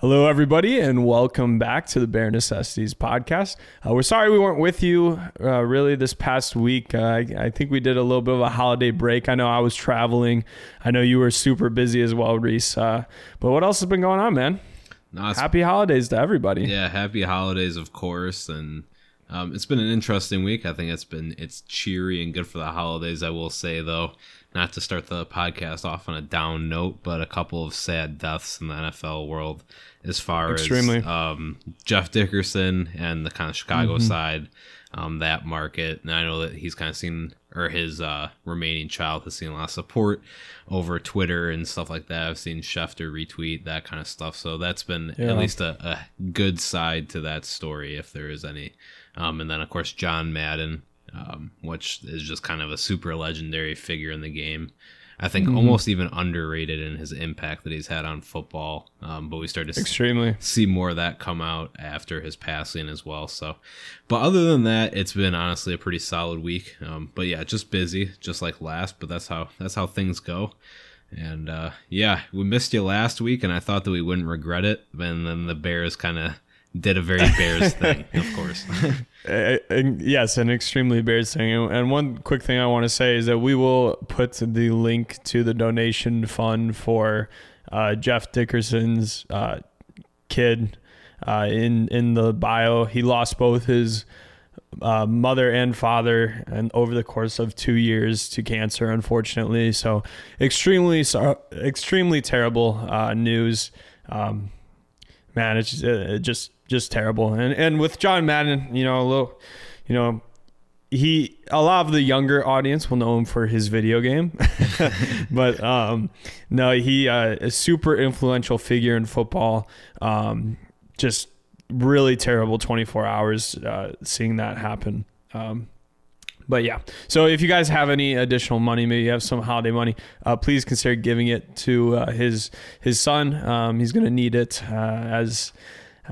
Hello, everybody, and welcome back to the Bare Necessities podcast. Uh, we're sorry we weren't with you uh, really this past week. Uh, I, I, think we did a little bit of a holiday break. I know I was traveling. I know you were super busy as well, Reese. Uh, but what else has been going on, man? No, happy holidays to everybody. Yeah, happy holidays, of course, and um, it's been an interesting week. I think it's been it's cheery and good for the holidays. I will say though, not to start the podcast off on a down note, but a couple of sad deaths in the NFL world as far Extremely. as um, Jeff Dickerson and the kind of Chicago mm-hmm. side, um, that market. And I know that he's kind of seen, or his uh, remaining child has seen a lot of support over Twitter and stuff like that. I've seen Schefter retweet that kind of stuff. So that's been yeah. at least a, a, good side to that story, if there is any. Um, and then, of course, John Madden um, which is just kind of a super legendary figure in the game. I think mm-hmm. almost even underrated in his impact that he's had on football. Um, but we started to extremely see more of that come out after his passing as well. So, but other than that, it's been honestly a pretty solid week. Um, but yeah, just busy, just like last. But that's how that's how things go. And uh, yeah, we missed you last week, and I thought that we wouldn't regret it. And then the Bears kind of did a very Bears thing, of course. Uh, yes, an extremely Bears thing. And one quick thing I want to say is that we will put the link to the donation fund for uh, Jeff Dickerson's uh, kid uh, in in the bio. He lost both his uh, mother and father, and over the course of two years to cancer, unfortunately. So extremely, extremely terrible uh, news. Um, man, it's just just terrible. And and with John Madden, you know, a little, you know, he a lot of the younger audience will know him for his video game, but um, no, he uh, a super influential figure in football. Um, just really terrible 24 hours uh, seeing that happen. Um, but yeah, so if you guys have any additional money, maybe you have some holiday money, uh, please consider giving it to uh, his his son. Um, he's to need it uh, as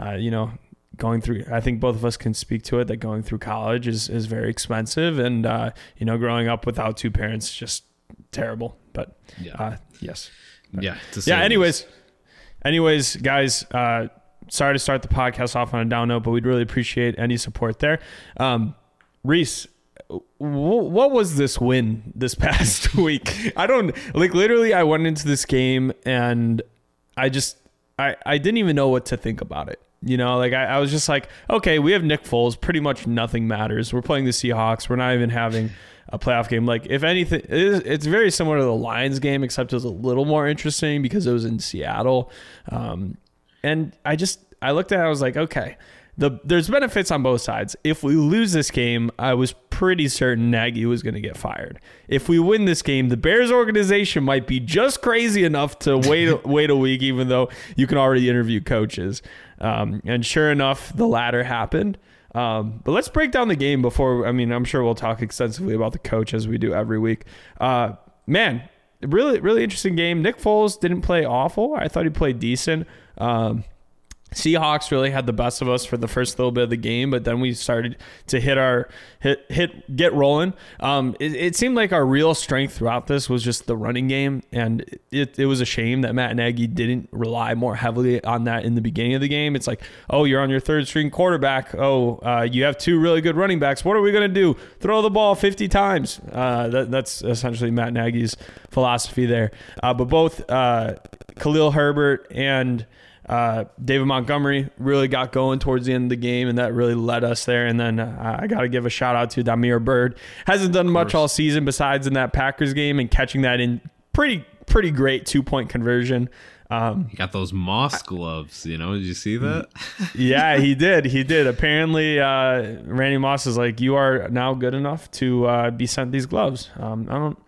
uh, you know, going through i think both of us can speak to it that going through college is is very expensive and uh, you know growing up without two parents just terrible but yeah. uh, yes. But, yeah yeah anyways anyways guys uh, sorry to start the podcast off on a down note but we'd really appreciate any support there. Um, reese what was this win this past week? I don't like literally i went into this game and i just I, I didn't even know what to think about it. You know, like I, I was just like, okay, we have Nick Foles. Pretty much nothing matters. We're playing the Seahawks. We're not even having a playoff game. Like, if anything, it's very similar to the Lions game, except it was a little more interesting because it was in Seattle. Um, and I just, I looked at it, I was like, okay, the there's benefits on both sides. If we lose this game, I was pretty certain Nagy was going to get fired. If we win this game, the Bears organization might be just crazy enough to wait wait a week, even though you can already interview coaches. Um, and sure enough, the latter happened. Um, but let's break down the game before. I mean, I'm sure we'll talk extensively about the coach as we do every week. Uh, man, really, really interesting game. Nick Foles didn't play awful. I thought he played decent. Um, Seahawks really had the best of us for the first little bit of the game, but then we started to hit our hit hit get rolling. Um, it, it, seemed like our real strength throughout this was just the running game, and it, it was a shame that Matt Nagy didn't rely more heavily on that in the beginning of the game. It's like, oh, you're on your third string quarterback. Oh, uh, you have two really good running backs. What are we gonna do? Throw the ball 50 times? Uh, that, that's essentially Matt Nagy's philosophy there. Uh, but both uh, Khalil Herbert and uh, David Montgomery really got going towards the end of the game, and that really led us there. And then uh, I got to give a shout out to Damiere Byrd. Hasn't done much all season besides in that Packers game and catching that in pretty pretty great two point conversion. Um, he got those moss gloves, you know. Did you see that? yeah, he did. He did. Apparently, uh, Randy Moss is like, "You are now good enough to uh, be sent these gloves." Um, I don't.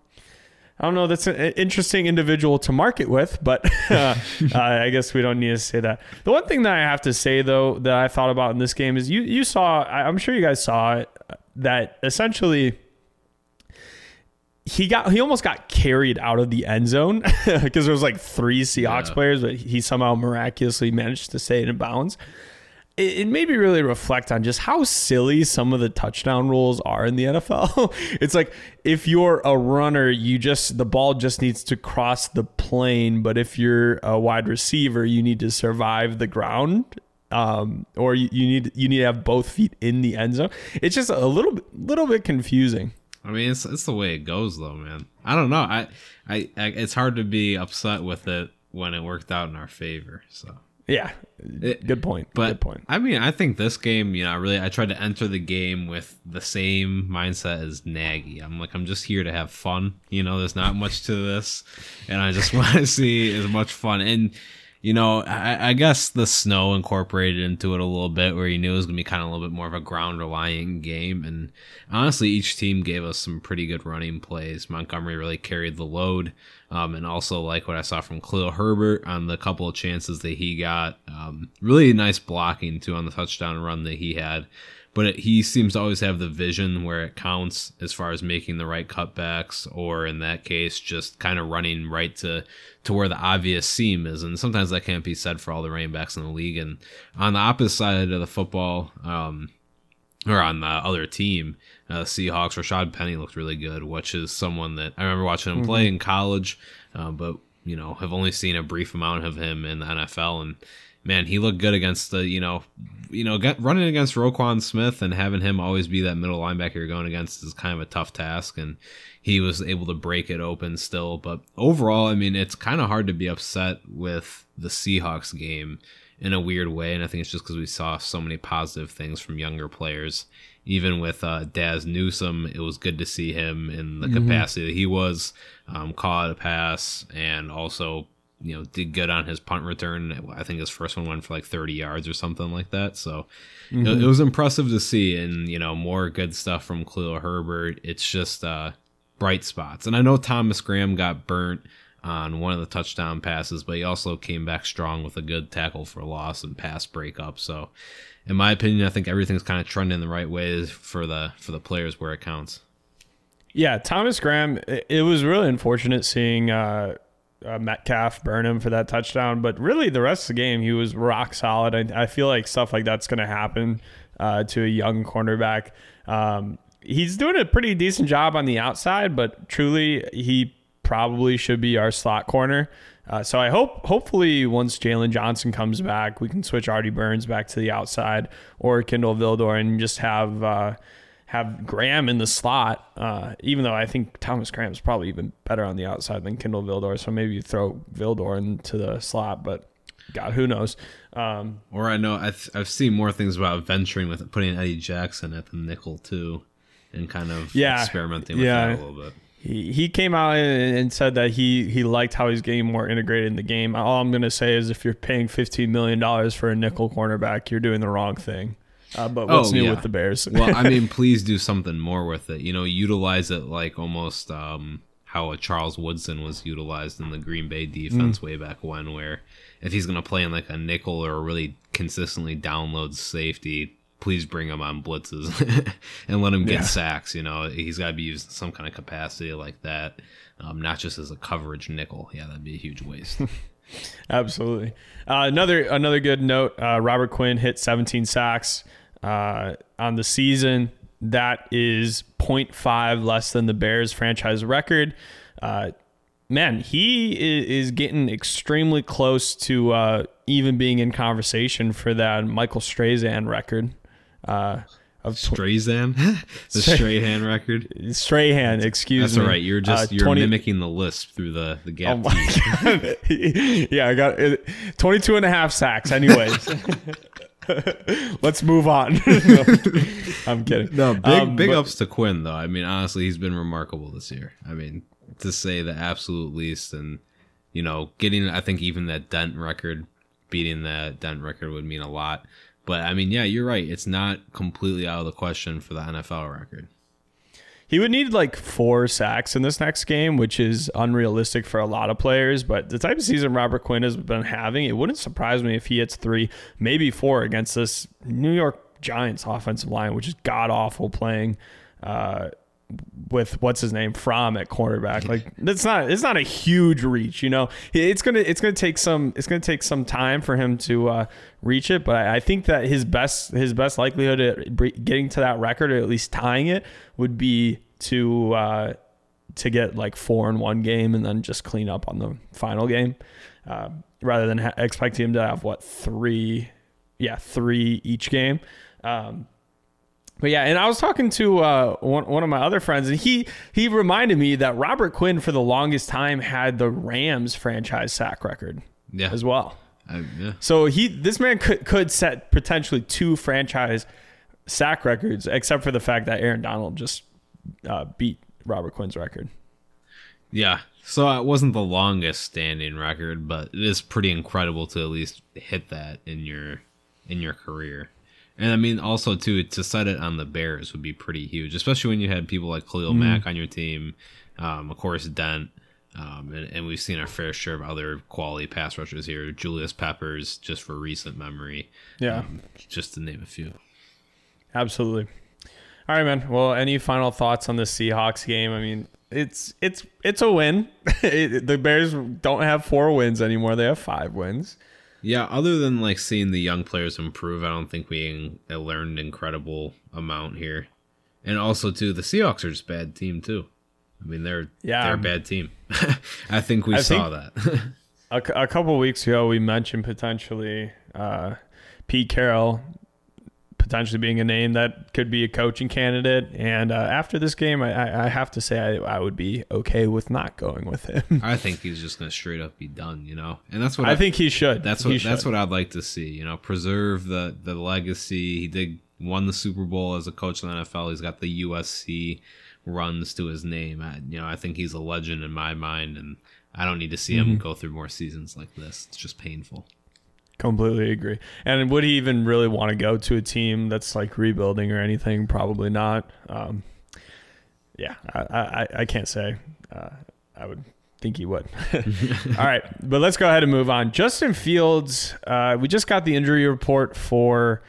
I don't know. That's an interesting individual to market with, but uh, I guess we don't need to say that. The one thing that I have to say though that I thought about in this game is you you saw. I'm sure you guys saw it that essentially he got he almost got carried out of the end zone because there was like three Seahawks yeah. players, but he somehow miraculously managed to stay in bounds it, made me really reflect on just how silly some of the touchdown rules are in the NFL. it's like if you're a runner, you just the ball just needs to cross the plane, but if you're a wide receiver, you need to survive the ground. Um, or you, you need you need to have both feet in the end zone. It's just a little little bit confusing. I mean, it's it's the way it goes, though, man. I don't know. I, I, I it's hard to be upset with it when it worked out in our favor. So yeah, It- good point. But good point. I mean, I think this game, you know, I really I tried to enter the game with the same mindset as Nagy. I'm like, I'm just here to have fun. You know, there's not much to this, and I just want to see as much fun. And you know, I, I guess the snow incorporated into it a little bit, where you knew it was gonna be kind of a little bit more of a ground relying game. And honestly, each team gave us some pretty good running plays. Montgomery really carried the load. Um, and also like what I saw from Khalil Herbert on the couple of chances that he got. Um, really nice blocking too on the touchdown run that he had. But it, he seems to always have the vision where it counts as far as making the right cutbacks, or in that case, just kind of running right to to where the obvious seam is. And sometimes that can't be said for all the running backs in the league. And on the opposite side of the football, um, or on the other team, uh, Seahawks, Rashad Penny looked really good, which is someone that I remember watching him play in college, uh, but you know have only seen a brief amount of him in the NFL. And man, he looked good against the you know, you know, get, running against Roquan Smith and having him always be that middle linebacker you're going against is kind of a tough task. And he was able to break it open still. But overall, I mean, it's kind of hard to be upset with the Seahawks game in a weird way. And I think it's just because we saw so many positive things from younger players. Even with uh, Dazz Newsome, it was good to see him in the capacity that he was, um, caught a pass, and also you know did good on his punt return. I think his first one went for like 30 yards or something like that. So it, it was impressive to see, and you know more good stuff from Khalil Herbert. It's just uh, bright spots, and I know Thomas Graham got burnt on one of the touchdown passes, but he also came back strong with a good tackle for loss and pass breakup. So, in my opinion, I think everything's kind of trending the right ways for the for the players where it counts. Yeah, Thomas Graham. It was really unfortunate seeing uh, uh, Metcalf burn him for that touchdown, but really the rest of the game he was rock solid. I, I feel like stuff like that's going to happen uh, to a young cornerback. Um, he's doing a pretty decent job on the outside, but truly he probably should be our slot corner. Uh, so I hope, hopefully, once Jaylon Johnson comes back, we can switch Artie Burns back to the outside or Kindle Vildor and just have uh, have Graham in the slot. Uh, even though I think Thomas Graham is probably even better on the outside than Kindle Vildor, so maybe you throw Vildor into the slot. But God, who knows? Um, Or I know I've, I've seen more things about venturing with putting Eddie Jackson at the nickel too, and kind of Yeah. experimenting with Yeah. that a little bit. he, he came out and, and said that he he liked how he's getting more integrated in the game. All I'm gonna say is if you're paying 15 million dollars for a nickel cornerback, you're doing the wrong thing. Uh, but what's Oh, new yeah. with the Bears? well, I mean, please do something more with it. You know, utilize it like almost um, how a Charles Woodson was utilized in the Green Bay defense Mm. way back when, where if he's going to play in like a nickel or really consistently download safety, please bring him on blitzes and let him get Yeah. sacks. You know, he's got to be used in some kind of capacity like that, um, not just as a coverage nickel. Yeah, that'd be a huge waste. Absolutely. Uh, another another good note: uh, Robert Quinn hit 17 sacks uh, on the season. That is 0.5 less than the Bears franchise record. Uh, man, he is getting extremely close to uh, even being in conversation for that Michael Strahan record. Uh, of tw- Strazan, the Strahan record. Strahan, excuse That's me. That's all right. You're just Uh, you're 20 mimicking the lisp through the the gap. Oh my god. yeah, I got it. 22 and a half sacks anyways. Let's move on. No, I'm kidding. No, big Um, big but- ups to Quinn though. I mean, honestly, he's been remarkable this year. I mean, to say the absolute least, and you know, getting I think even that Dent record, beating that Dent record would mean a lot. But I mean, yeah, you're right. It's not completely out of the question for the NFL record. He would need like four sacks in this next game, which is unrealistic for a lot of players. But the type of season Robert Quinn has been having, it wouldn't surprise me if he hits three, maybe four against this New York Giants offensive line, which is god awful playing. Uh, with what's his name from at quarterback. Like that's not it's not a huge reach, you know. It's gonna it's gonna take some it's gonna take some time for him to uh, reach it, but I, I think that his best his best likelihood at getting to that record or at least tying it would be to uh, to get like four in one game and then just clean up on the final game, uh, rather than ha- expecting him to have what three, yeah, three each game. Um, but yeah, and I was talking to uh, one, one of my other friends, and he he reminded me that Robert Quinn for the longest time had the Rams franchise sack record, yeah, as well. I, yeah. So he this man could could set potentially two franchise sack records, except for the fact that Aaron Donald just uh, beat Robert Quinn's record. Yeah. So it wasn't the longest standing record, but it is pretty incredible to at least hit that in your in your career. And I mean, also too, to set it on the Bears would be pretty huge, especially when you had people like Khalil mm. Mack on your team, um, of course Dent, um, and, and, we've seen our fair share of other quality pass rushers here. Julius Peppers, just for recent memory, yeah, um, just to name a few. Absolutely. All right, man. Well, any final thoughts on the Seahawks game? I mean, it's it's it's a win. the Bears don't have four wins anymore; they have five wins. Yeah, other than like seeing the young players improve, I don't think we learned incredible amount here. And also, too, the Seahawks are just bad team too. I mean, they're yeah, they're a bad team. I think we I saw think that. a, a couple weeks ago, we mentioned potentially uh, Pete Carroll potentially being a name that could be a coaching candidate. And uh, after this game, I, I, have to say I, I, would be okay with not going with him. I think he's just going to straight up be done, you know. And that's what I, I think he should. That's what that's what I'd like to see. You know, preserve the the legacy. He did won the Super Bowl as a coach in the NFL. He's got the USC runs to his name. I, you know, I think he's a legend in my mind, and I don't need to see mm-hmm. him go through more seasons like this. It's just painful. Completely agree. And would he even really want to go to a team that's like rebuilding or anything? Probably not. Um, yeah, I, I, I, can't say. Uh, I would think he would. All right, but let's go ahead and move on. Justin Fields, uh, we just got the injury report for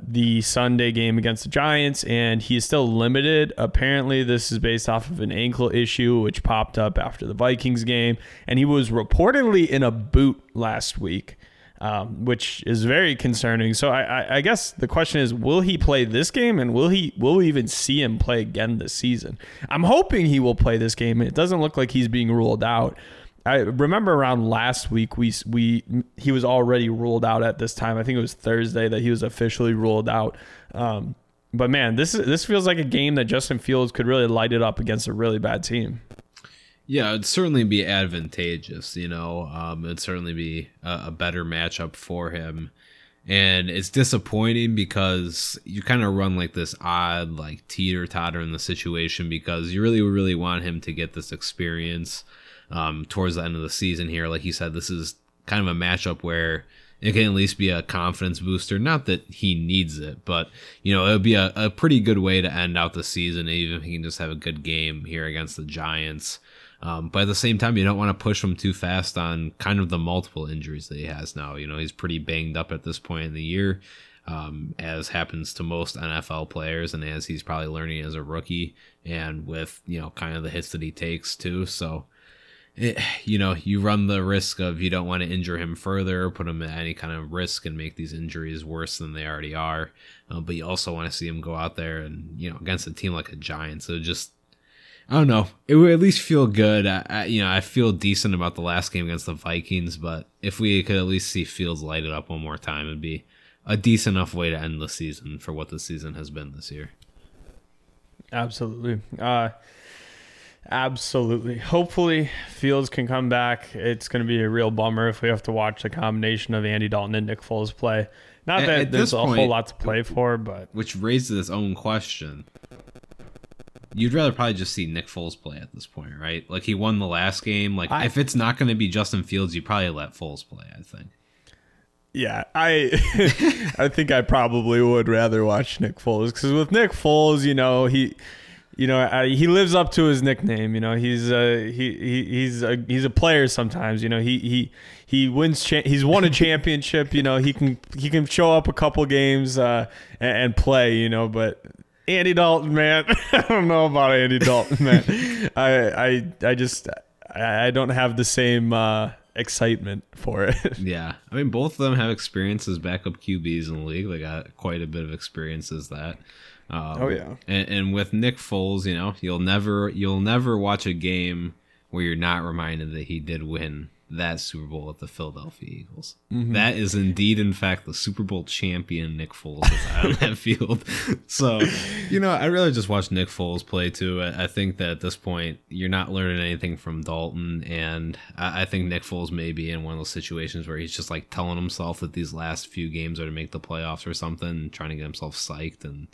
the Sunday game against the Giants, and he is still limited. Apparently, this is based off of an ankle issue which popped up after the Vikings game, and he was reportedly in a boot last week um, which is very concerning. So I, I, I, guess the question is, will he play this game, and will he will we even see him play again this season? I'm hoping he will play this game. It doesn't look like he's being ruled out. I remember around last week we we he was already ruled out at this time. I think it was Thursday that he was officially ruled out. Um, but man, this is this feels like a game that Justin Fields could really light it up against a really bad team. Yeah, it'd certainly be advantageous. You know, um, it'd certainly be a, a better matchup for him. And it's disappointing because you kind of run like this odd, like teeter totter in the situation because you really, really want him to get this experience um, towards the end of the season here. Like you said, this is kind of a matchup where it can at least be a confidence booster. Not that he needs it, but you know, it would be a, a pretty good way to end out the season, even if he can just have a good game here against the Giants. Um, but at the same time, you don't want to push him too fast on kind of the multiple injuries that he has now. You know, he's pretty banged up at this point in the year, um, as happens to most NFL players, and as he's probably learning as a rookie, and with you know kind of the hits that he takes too. So, it, you know, you run the risk of you don't want to injure him further, put him at any kind of risk, and make these injuries worse than they already are. Uh, but you also want to see him go out there and you know against a team like a Giants. So just I don't know. It would at least feel good. I, I, you know, I feel decent about the last game against the Vikings, but if we could at least see Fields light it up one more time, it'd be a decent enough way to end the season for what the season has been this year. Absolutely. Uh, absolutely. Hopefully, Fields can come back. It's going to be a real bummer if we have to watch the combination of Andy Dalton and Nick Foles play. Not that at there's a point, whole lot to play for, but which raises its own question you'd rather probably just see Nick Foles play at this point, right? Like he won the last game. Like I, if it's not going to be Justin Fields, you probably let Foles play. I think. Yeah, I I think I probably would rather watch Nick Foles because with Nick Foles, you know he. You know, I, he lives up to his nickname. You know, he's a he, he he's a he's a player. Sometimes, you know, he he he wins. Cha- he's won a championship. You know, he can he can show up a couple games uh, and, and play. You know, but Andy Dalton, man. I don't know about Andy Dalton, man. I I I just I don't have the same uh, excitement for it. Yeah, I mean, both of them have experience as backup QBs in the league. They got quite a bit of experience as that. Um, Oh, yeah. and, and with Nick Foles, you know, you'll never you'll never watch a game where you're not reminded that he did win that Super Bowl with the Philadelphia Eagles. Mm-hmm. That is indeed, in fact, the Super Bowl champion Nick Foles is on that field. So, you know, I really just watch Nick Foles play too. I, think that at this point, you're not learning anything from Dalton, and I, I think Nick Foles may be in one of those situations where he's just like telling himself that these last few games are to make the playoffs or something, trying to get himself psyched and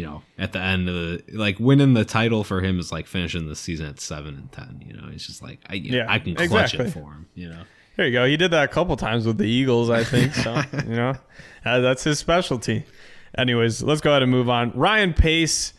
you know, at the end of the like winning the title for him is like finishing the season at seven and ten. You know, it's just like I Yeah, I can clutch exactly. it for him. You know, There you go. He did that a couple times with the Eagles, I think. So you know, uh, that's his specialty. Anyways, let's go ahead and move on. Ryan Pace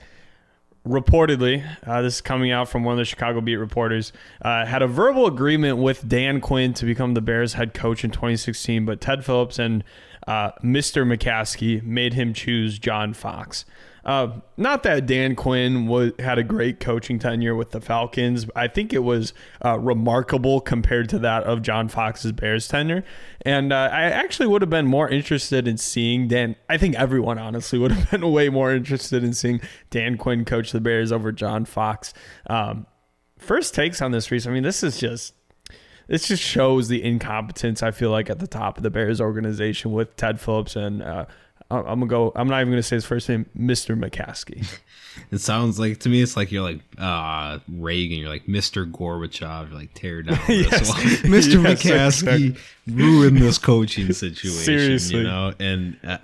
reportedly, uh, this is coming out from one of the Chicago beat reporters, uh, had a verbal agreement with Dan Quinn to become the Bears head coach in 2016, but Ted Phillips and uh, Mr. McCaskey made him choose John Fox. Uh, not that Dan Quinn was, had a great coaching tenure with the Falcons. I think it was uh, remarkable compared to that of John Fox's Bears tenure. And uh, I actually would have been more interested in seeing Dan. I think everyone honestly would have been way more interested in seeing Dan Quinn coach the Bears over John Fox. Um, first takes on this, Reese. I mean, this is just this just shows the incompetence I feel like at the top of the Bears organization with Ted Phillips and uh, I'm gonna go. I'm not even gonna say his first name, Mr. McCaskey. it sounds like to me it's like you're like uh Reagan. You're like Mr. Gorbachev. You're like tear down this Yes. Mr. Yes, McCaskey ruined this coaching situation. Seriously. you know, and. Uh,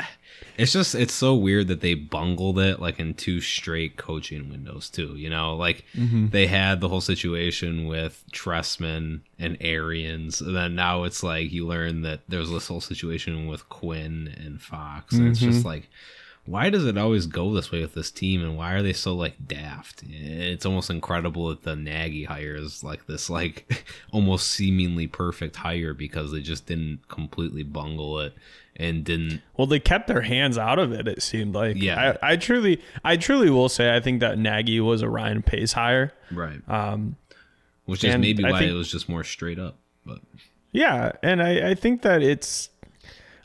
it's just it's so weird that they bungled it like in two straight coaching windows too. You know, like mm-hmm. they had the whole situation with Trestman and Arians, and then now it's like you learn that there's this whole situation with Quinn and Fox, and it's just mm-hmm. like, why does it always go this way with this team, and why are they so like daft? It's almost incredible that the Nagy hire is like this like almost seemingly perfect hire because they just didn't completely bungle it and didn't Well, they kept their hands out of it. It seemed like. Yeah. I, I truly, I truly will say, I think that Nagy was a Ryan Pace hire. right. Um, which is maybe I why think- it was just more straight up. But Yeah, and I, I think that it's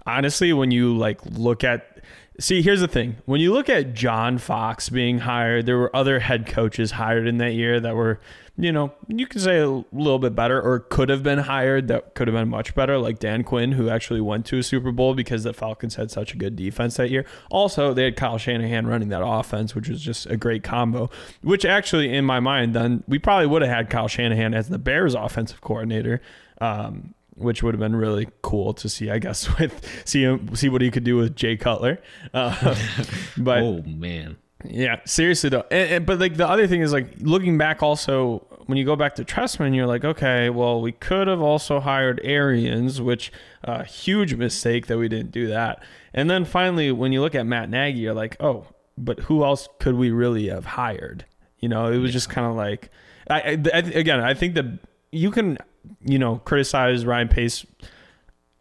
honestly when you like look at see here's the thing when you look at John Fox being hired, there were other head coaches hired in that year that were you know you can say a little bit better or could have been hired that could have been much better like Dan Quinn who actually went to a Super Bowl because the Falcons had such a good defense that year. Also, they had Kyle Shanahan running that offense, which was just a great combo. Which actually, in my mind, then we probably would have had Kyle Shanahan as the Bears offensive coordinator. Um, which would have been really cool to see, I guess, with see him see what he could do with Jay Cutler. Uh, but oh man, yeah, seriously though. And, and- but like the other thing is like looking back, also when you go back to Trestman, you're like, okay, well, we could have also hired Arians, which uh, huge mistake that we didn't do that. And then finally, when you look at Matt Nagy, you're like, oh, but who else could we really have hired? You know, it was just kind of like, I, I, I again, I think that you can, you know, criticize Ryan Pace.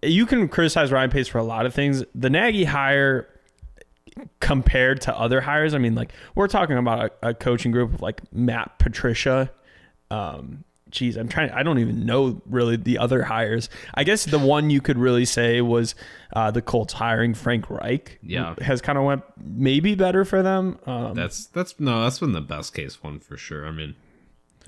You can criticize Ryan Pace for a lot of things. The Nagy hire compared to other hires, I mean, like we're talking about a, a coaching group of like Matt Patricia. Um, geez, I'm trying. I don't even know really the other hires. I guess the one you could really say was uh, the Colts hiring Frank Reich. Yeah. has kind of went maybe better for them. Um, that's that's no, that's been the best case one for sure. I mean,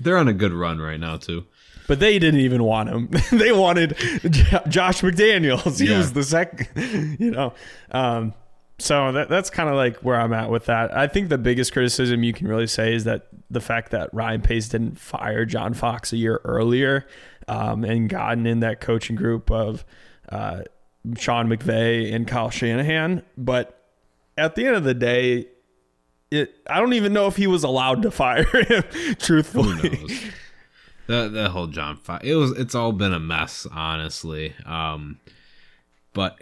they're on a good run right now too. but they didn't even want him. they wanted J- Josh McDaniels. He Yeah. was the second, you know. Um, so that, that's kind of like where I'm at with that. I think the biggest criticism you can really say is that the fact that Ryan Pace didn't fire John Fox a year earlier um, and gotten in that coaching group of uh, Sean McVay and Kyle Shanahan. But at the end of the day, it, I don't even know if he was allowed to fire him, truthfully. knows? that that whole John Fox, it was it's all been a mess, honestly. Um, but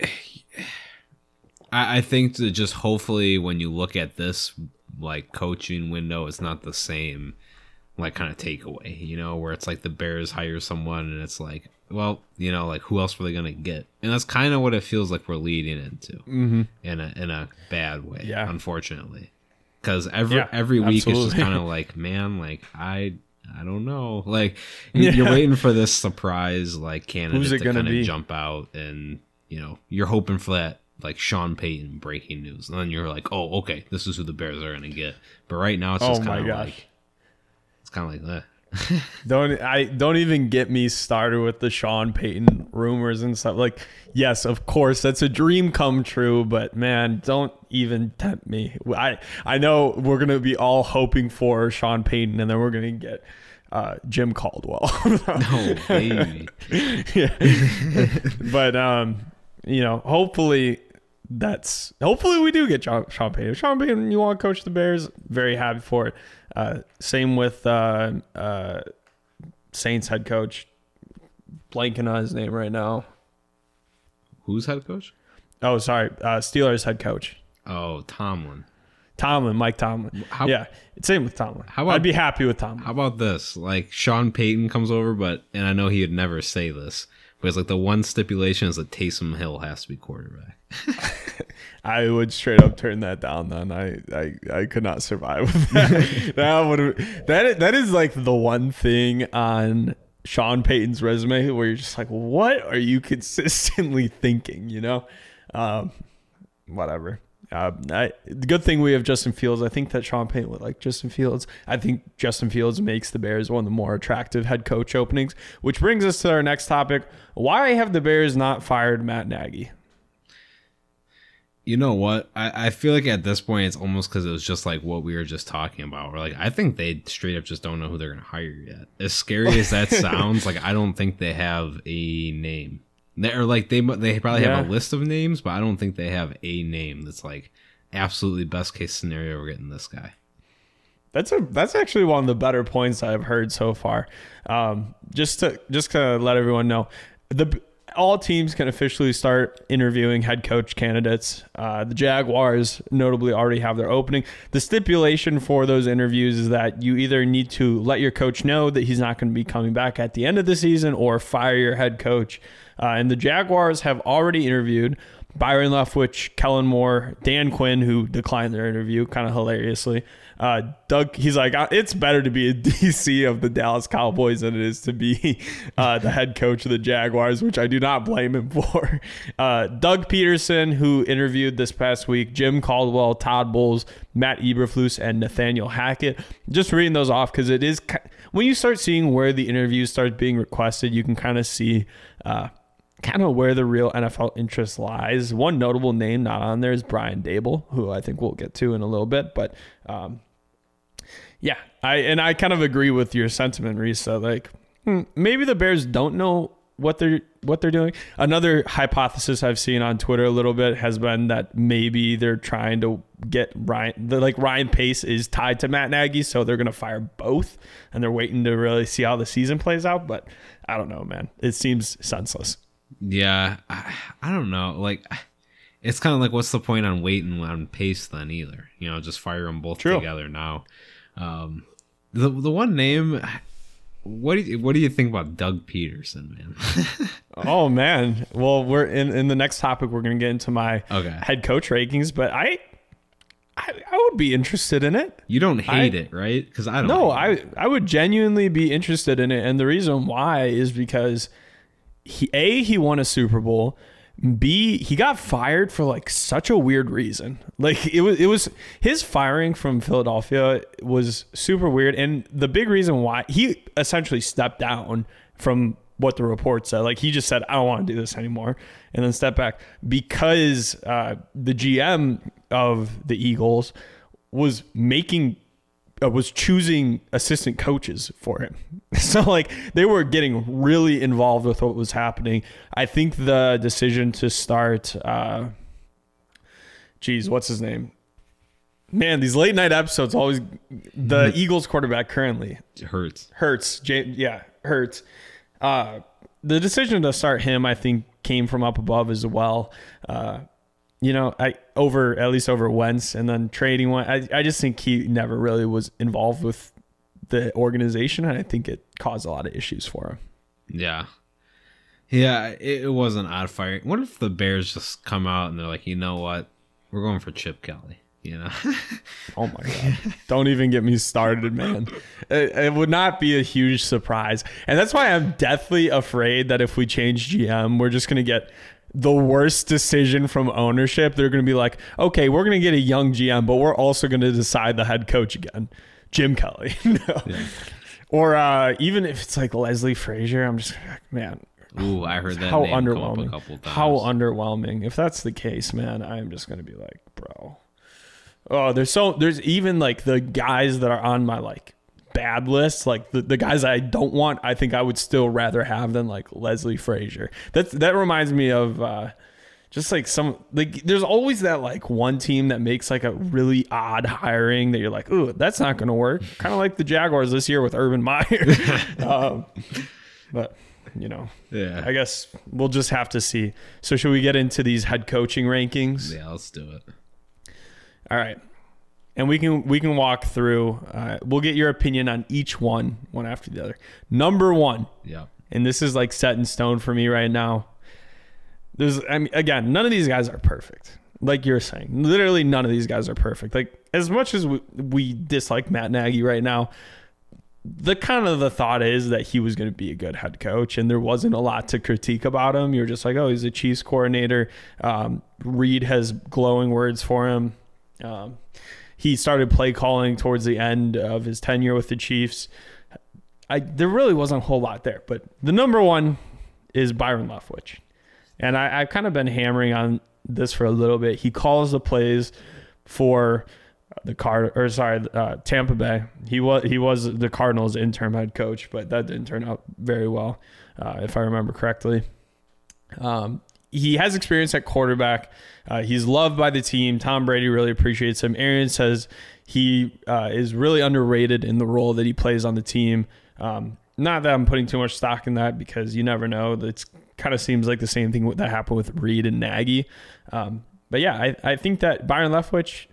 I, I think to just hopefully when you look at this like coaching window, it's not the same like kind of takeaway, you know, where it's like the Bears hire someone and it's like, well, you know, like who else were they gonna get? And that's kind of what it feels like we're leading into Mm-hmm. in a in a bad way, Yeah. unfortunately. because every Yeah, every week it's just kind of like, man, like I I don't know, like you- you're waiting for this surprise like candidate Who's it to kind of jump out, and you know you're hoping for that like Sean Payton breaking news, and then you're like, oh, okay, this is who the Bears are gonna get. But right now it's Oh just my kind of like it's kind of like that. Don't I don't even get me started with the Sean Payton rumors and stuff. Like, yes, of course, that's a dream come true, but man, don't even tempt me. I I know we're gonna be all hoping for Sean Payton, and then we're gonna get uh, Jim Caldwell. Oh baby, yeah. but um, you know, hopefully that's hopefully we do get Sean, Sean Payton. If Sean Payton, you want to coach the Bears? Very happy for it. Uh, same with uh, uh, Saints head coach. Blanking on his name right now. who's head coach? Oh, sorry, uh, Steelers head coach Oh, Tomlin. Tomlin, Mike Tomlin. How- yeah, same with Tomlin. How about- I'd be happy with Tomlin. How about this? Like Sean Payton comes over, but and I know he would never say this, it's like the one stipulation is that Taysom Hill has to be quarterback. I would straight up turn that down. Then I I, I could not survive with that. that would that that is like the one thing on Sean Payton's resume where you're just like, what are you consistently thinking? You know, um, whatever. Uh, I, the good thing we have Justin Fields. I think that Sean Payton would like Justin Fields. I think Justin Fields makes the Bears one of the more attractive head coach openings. Which brings us to our next topic: Why have the Bears not fired Matt Nagy? You know what? I, I feel like at this point it's almost because it was just like what we were just talking about. Where like I think they straight up just don't know who they're gonna hire yet. As scary as that sounds, like I don't think they have a name. They're like they they probably have a list of names, but I don't think they have a name that's like absolutely best case scenario. We're getting this guy. That's a that's actually one of the better points I've heard so far. Um, just to just to let everyone know, the all teams can officially start interviewing head coach candidates. Uh, the Jaguars notably already have their opening. The stipulation for those interviews is that you either need to let your coach know that he's not going to be coming back at the end of the season, or fire your head coach. Uh, and the Jaguars have already interviewed Byron Leftwich, Kellen Moore, Dan Quinn, who declined their interview, kind of hilariously. Uh, Doug, he's like, "Uh, it's better to be a DC of the Dallas Cowboys than it is to be uh, the head coach of the Jaguars, which I do not blame him for. Uh, Doug Pederson, who interviewed this past week, Jim Caldwell, Todd Bowles, Matt Eberflus, and Nathaniel Hackett. Just reading those off because it is when you start seeing where the interviews start being requested, you can kind of see. Kind of where the real NFL interest lies. One notable name not on there is Brian Daboll, who I think we'll get to in a little bit. But um, yeah, I and I kind of agree with your sentiment. That like hmm, maybe the Bears don't know what they're what they're doing. Another hypothesis I've seen on Twitter a little bit has been that maybe they're trying to get Ryan, like Ryan Pace is tied to Matt Nagy, so they're gonna fire both, and they're waiting to really see how the season plays out. But I don't know, man. It seems senseless. Yeah, I, I don't know. Like, it's kind of like, what's the point on waiting on pace then? Either you know, just fire them both True. together now. Um, the the one name. What do you what do you think about Doug Pederson, man? Oh man. Well, we're in in the next topic. We're gonna get into my Okay. head coach rankings, but I, I, I would be interested in it. you don't hate I- it, right? Because I don't. No. I I would genuinely be interested in it, and the reason why is because he a he won a Super Bowl. B he got fired for like such a weird reason. Like it was it was his firing from Philadelphia was super weird, and the big reason why he essentially stepped down from what the report said. Like he just said, I don't want to do this anymore, and then stepped back because uh, the GM of the Eagles was making uh, was choosing assistant coaches for him. So like they were getting really involved with what was happening. I think the decision to start uh geez, what's his name? Man, these late night episodes always the Eagles quarterback currently hurts. Hurts. Yeah, Hurts. Uh, the decision to start him, I think, came from up above as well. Uh, you know, I over at least over Wentz, and then trading one. I, I just think he never really was involved with the organization, and I think it caused a lot of issues for him. Yeah. Yeah, it, it was an odd fire. What if the Bears just come out and they're like, you know what? We're going for Chip Kelly. You know, Oh my god! Don't even get me started, man. It, it would not be a huge surprise, and that's why I'm deathly afraid that if we change GM, we're just gonna get the worst decision from ownership. They're gonna be like, okay, we're gonna get a young GM, but we're also gonna decide the head coach again, Jim Kelly. no. Or uh, even if it's like Leslie Frazier, I'm just like, man, ooh, I heard that how name come up a underwhelming. couple times. How underwhelming. If that's the case, man, I'm just gonna be like, bro. Oh, there's so there's even like the guys that are on my like bad list, like the, the guys I don't want, I think I would still rather have than like Leslie Frazier. That's that reminds me of uh just like some like there's always that like one team that makes like a really odd hiring that you're like, ooh, that's not gonna work. kind of like the Jaguars this year with Urban Meyer. um, but you know, yeah, I guess we'll just have to see. So should we get into these head coaching rankings? yeah, let's do it. All right. And we can we can walk through. Uh, we'll get your opinion on each one, one after the other. Number one, yeah, and this is like set in stone for me right now. There's, I mean, again, none of these guys are perfect. Like you're saying, literally none of these guys are perfect. Like as much as we, we dislike Matt Nagy right now, the kind of the thought is that he was going to be a good head coach, and there wasn't a lot to critique about him. You're just like, oh, he's a Chiefs coordinator. Um, Reid has glowing words for him. Um, he started play calling towards the end of his tenure with the Chiefs. I there really wasn't a whole lot there, but the number one is Byron Leftwich, and I, I've kind of been hammering on this for a little bit. He calls the plays for the Card or sorry uh, Tampa Bay. He was he was the Cardinals interim head coach, but that didn't turn out very well, uh, if I remember correctly. Um, he has experience at quarterback. Uh, he's loved by the team. Tom Brady really appreciates him. Aaron says he uh, is really underrated in the role that he plays on the team. Um, not that I'm putting too much stock in that because you never know. It kind of seems like the same thing that happened with Reid and Nagy. Um, but yeah, I, I think that Byron Leftwich,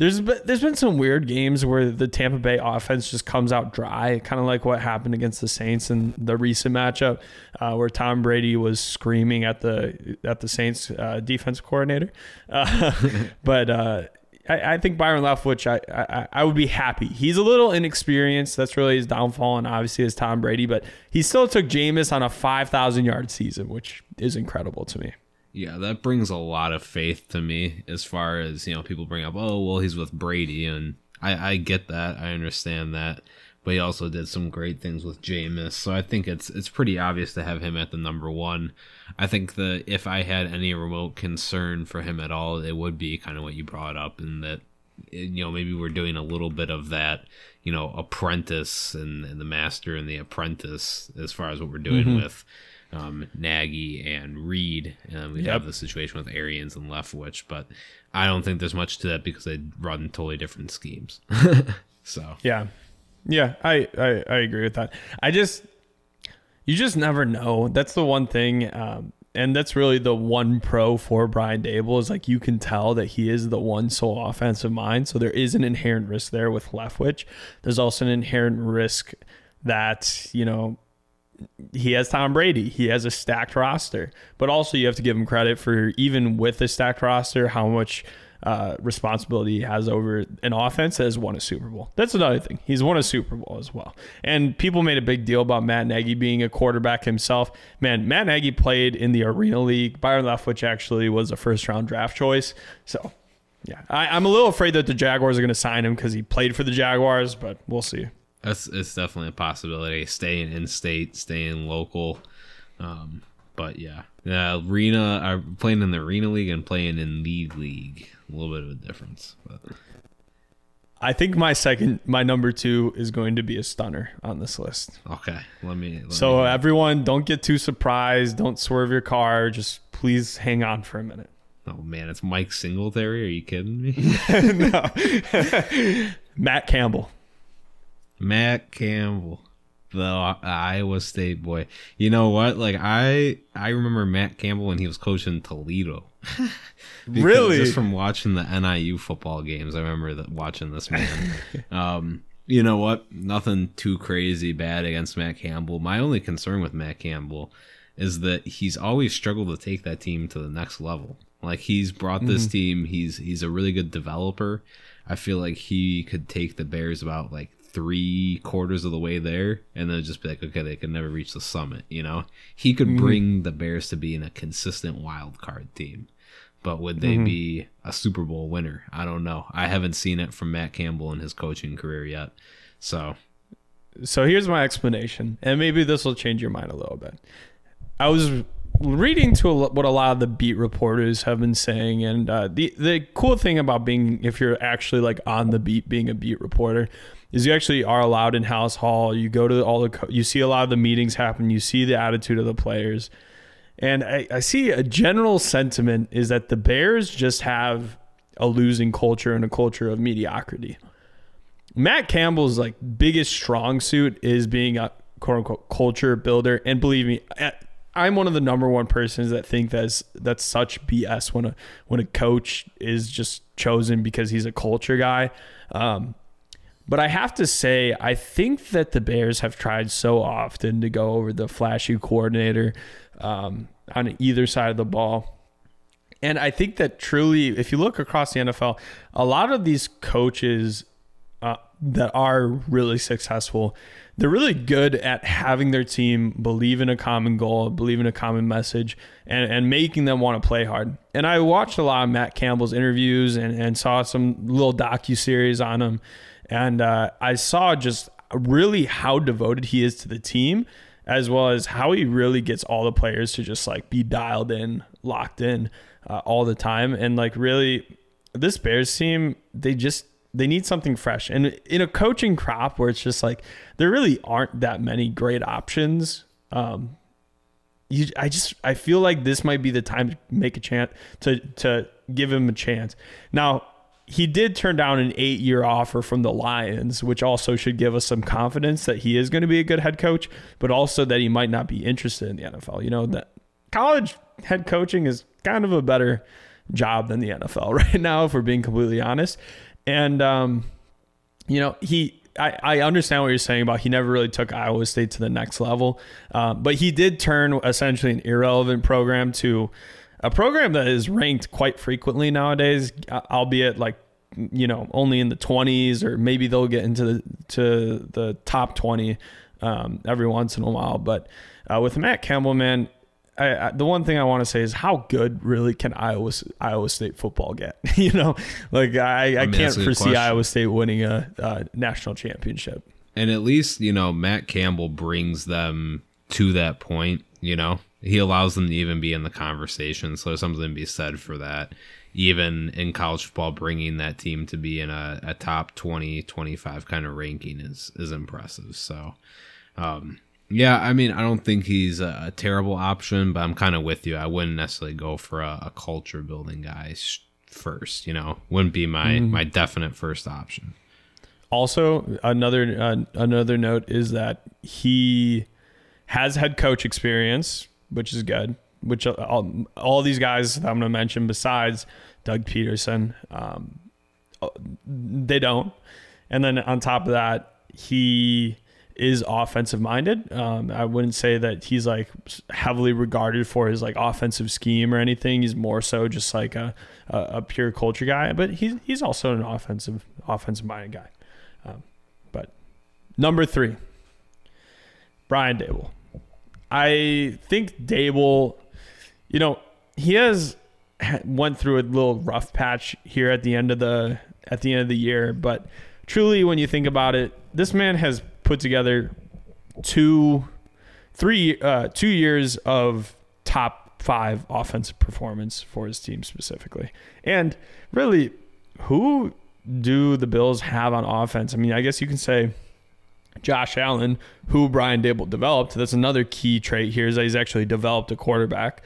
there's been, there's been some weird games where the Tampa Bay offense just comes out dry, kind of like what happened against the Saints in the recent matchup, uh, where Tom Brady was screaming at the at the Saints uh, defense coordinator. Uh, but uh, I, I think Byron Leftwich, I, I I would be happy. He's a little inexperienced. That's really his downfall, and obviously is Tom Brady. But he still took Jameis on a five thousand yard season, which is incredible to me. Yeah, that brings a lot of faith to me as far as, you know, people bring up, oh, well, he's with Brady. And I, I get that. I understand that. But he also did some great things with Jameis. So I think it's it's pretty obvious to have him at the number one. I think that if I had any remote concern for him at all, it would be kind of what you brought up, and that you know maybe we're doing a little bit of that, you know, apprentice and, and the master and the apprentice as far as what we're doing Mm-hmm. with um, Nagy and Reid. Um, we Yep. have the situation with Arians and Leftwich, but I don't think there's much to that because they run totally different schemes. so Yeah. Yeah, I, I, I agree with that. I just, you just never know. That's the one thing. Um, and that's really the one pro for Brian Daboll is like you can tell that he is the one sole offensive mind. So there is an inherent risk there with Leftwich. There's also an inherent risk that, you know, he has Tom Brady. He has a stacked roster, but also you have to give him credit for even with a stacked roster, how much uh, responsibility he has over an offense that has won a Super Bowl. That's another thing. He's won a Super Bowl as well. And people made a big deal about Matt Nagy being a quarterback himself. Man, Matt Nagy played in the Arena League. Byron Leftwich actually was a first round draft choice. So, yeah, I, I'm a little afraid that the Jaguars are going to sign him because he played for the Jaguars, but we'll see. That's it's definitely a possibility. Staying in state, staying local. Um, but yeah, the arena. I'm playing in the arena league and playing in the league. A little bit of a difference, but I think my second, my number two is going to be a stunner on this list. okay. Let me. Let So me, everyone, don't get too surprised. Don't swerve your car. Just please hang on for a minute. oh man, it's Mike Singletary. Are you kidding me? No, Matt Campbell. Matt Campbell, the Iowa State boy. You know what? Like I, I remember Matt Campbell when he was coaching Toledo. Really? Just from watching the NIU football games, I remember that watching this man. um, you know what? Nothing too crazy bad against Matt Campbell. My only concern with Matt Campbell is that he's always struggled to take that team to the next level. Like he's brought this mm-hmm. team. He's he's a really good developer. I feel like he could take the Bears about like three quarters of the way there and then just be like, okay, they can never reach the summit, you know? He could mm-hmm. bring the Bears to being a consistent wild card team. But would they mm-hmm. be a Super Bowl winner? I don't know. I haven't seen it from Matt Campbell in his coaching career yet. So So here's my explanation. And maybe this will change your mind a little bit. I was reading to a, what a lot of the beat reporters have been saying, and uh, the the cool thing about being if you're actually like on the beat, being a beat reporter, is you actually are allowed in Halas Hall. You go to all the you see a lot of the meetings happen. You see the attitude of the players, and I, I see a general sentiment is that the Bears just have a losing culture and a culture of mediocrity. Matt Campbell's like biggest strong suit is being a quote unquote culture builder, and believe me. I'm one of the number one persons that think that's that's such BS when a when a coach is just chosen because he's a culture guy. Um, but I have to say, I think that the Bears have tried so often to go over the flashy coordinator um, on either side of the ball. And I think that truly, if you look across the NFL, a lot of these coaches uh, that are really successful, they're really good at having their team believe in a common goal, believe in a common message, and, and making them want to play hard. And I watched a lot of Matt Campbell's interviews and, and saw some little docu series on him, and uh, I saw just really how devoted he is to the team, as well as how he really gets all the players to just like be dialed in, locked in uh, all the time, and like really, this Bears team they just they need something fresh. And in a coaching crop where it's just like there really aren't that many great options. Um, you, I just I feel like this might be the time to make a chance to to give him a chance. Now he did turn down an eight year offer from the Lions, which also should give us some confidence that he is going to be a good head coach, but also that he might not be interested in the NFL. You know that college head coaching is kind of a better job than the NFL right now, if we're being completely honest. And um, you know, he I, I understand what you're saying about he never really took Iowa State to the next level, uh, but he did turn essentially an irrelevant program to a program that is ranked quite frequently nowadays, albeit like you know only in the 20s or maybe they'll get into the to the top 20 um, every once in a while. But uh, with Matt Campbell, man, I, I, the one thing I want to say is how good really can Iowa Iowa State football get? you know, like I, I, I can't foresee Iowa State winning a, a, national championship. And at least you know Matt Campbell brings them to that point. You know, he allows them to even be in the conversation. So there's something to be said for that. Even in college football, bringing that team to be in a, a top 20, 25 kind of ranking is is impressive. So. Um, yeah, I mean, I don't think he's a, a terrible option, but I'm kind of with you. I wouldn't necessarily go for a, a culture building guy first. You know, wouldn't be my mm. my definite first option. Also, another uh, another note is that he has head coach experience, which is good. Which uh, all, all these guys that I'm going to mention, besides Doug Pederson, um, uh, they don't. And then on top of that, he is offensive minded. Um, I wouldn't say that he's like heavily regarded for his like offensive scheme or anything. He's more so just like a, a, a pure culture guy, but he's he's also an offensive offensive minded guy. Um, but number three, Brian Daboll. I think Daboll, you know, he has went through a little rough patch here at the end of the at the end of the year, but truly when you think about it, this man has put together two, three, uh, two years of top five offensive performance for his team specifically. And really, who do the Bills have on offense? I mean, I guess you can say Josh Allen, who Brian Daboll developed. That's another key trait here is that he's actually developed a quarterback.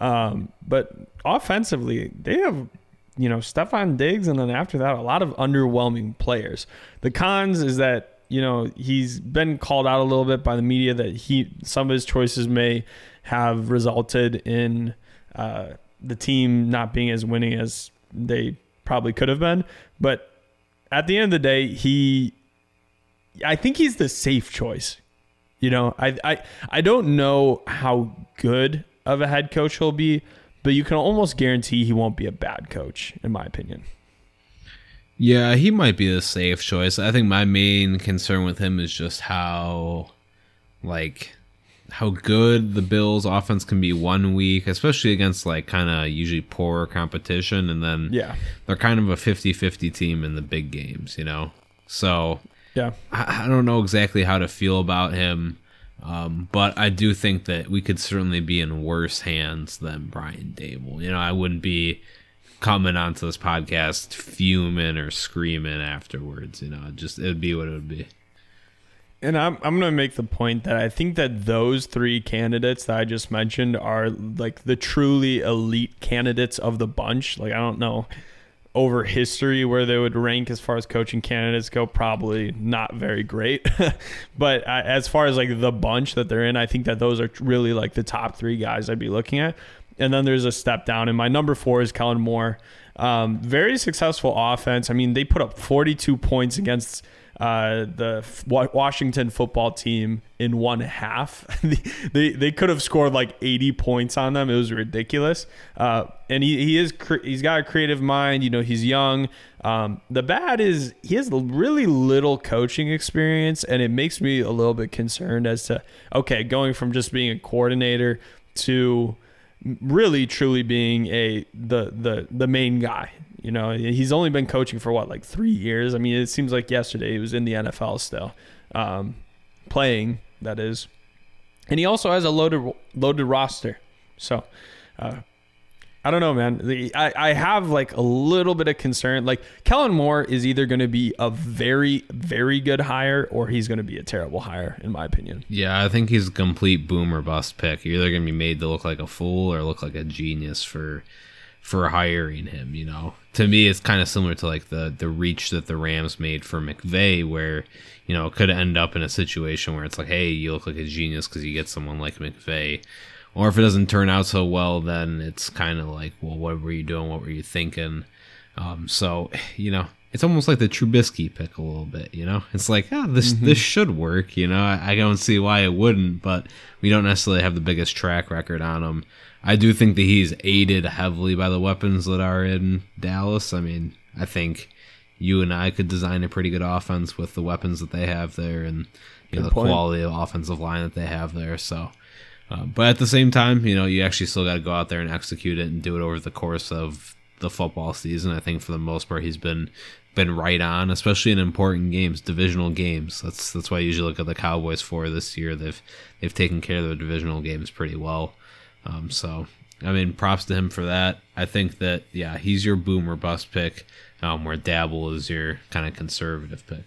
Um, but offensively, they have you know Stefon Diggs, and then after that, a lot of underwhelming players. The cons is that you know, he's been called out a little bit by the media that he some of his choices may have resulted in uh, the team not being as winning as they probably could have been. But at the end of the day, he, I think he's the safe choice. You know, I I I don't know how good of a head coach he'll be, but you can almost guarantee he won't be a bad coach, in my opinion. Yeah, he might be the safe choice. I think my main concern with him is just how, like, how good the Bills offense can be one week, especially against like kind of usually poorer competition. And then Yeah. they're kind of a 50 50 team in the big games, you know? So Yeah. I, I don't know exactly how to feel about him. Um, but I do think that we could certainly be in worse hands than Brian Daboll. You know, I wouldn't be coming onto this podcast fuming or screaming afterwards. You know, just it'd be what it would be. And I'm I'm gonna make the point that I think that those three candidates that I just mentioned are like the truly elite candidates of the bunch. Like I don't know over history where they would rank as far as coaching candidates go, probably not very great. but I, as far as like the bunch that they're in, I think that those are really like the top three guys I'd be looking at. And then there's a step down, and my number four is Kellen Moore. Um, very successful offense. I mean, they put up 42 points against uh, the Washington football team in one half. they they could have scored like 80 points on them. It was ridiculous. Uh, and he, he is he's got a creative mind. You know, he's young. Um, the bad is he has really little coaching experience, and it makes me a little bit concerned as to okay, going from just being a coordinator to really truly being a the the the main guy. You know, he's only been coaching for what like three years. I mean, it seems like yesterday he was in the NFL still, um, playing. That is, and he also has a loaded loaded roster. So, uh, I don't know, man. The, I, I have like a little bit of concern. Like Kellen Moore is either going to be a very, very good hire or he's going to be a terrible hire, in my opinion. Yeah, I think he's a complete boom or bust pick. You're either gonna be made to look like a fool or look like a genius for for hiring him. You know, to me, it's kind of similar to like the the reach that the Rams made for McVay, where you know it could end up in a situation where it's like, hey, you look like a genius because you get someone like McVay. Or if it doesn't turn out so well, then it's kind of like, well, what were you doing? What were you thinking? Um, so you know, it's almost like the Trubisky pick a little bit. You know, it's like, ah, this this should work. You know, I, I don't see why it wouldn't, but we don't necessarily have the biggest track record on him. I do think that he's aided heavily by the weapons that are in Dallas. I mean, I think you and I could design a pretty good offense with the weapons that they have there and you know, the point. quality of offensive line that they have there. So, uh, but at the same time, you know, you actually still got to go out there and execute it and do it over the course of the football season. I think for the most part, he's been been right on, especially in important games, divisional games. That's that's why I usually look at the Cowboys for this year. They've they've taken care of the divisional games pretty well. Um, so I mean, props to him for that. I think that yeah, he's your boom or bust pick, um, where Daboll is your kind of conservative pick.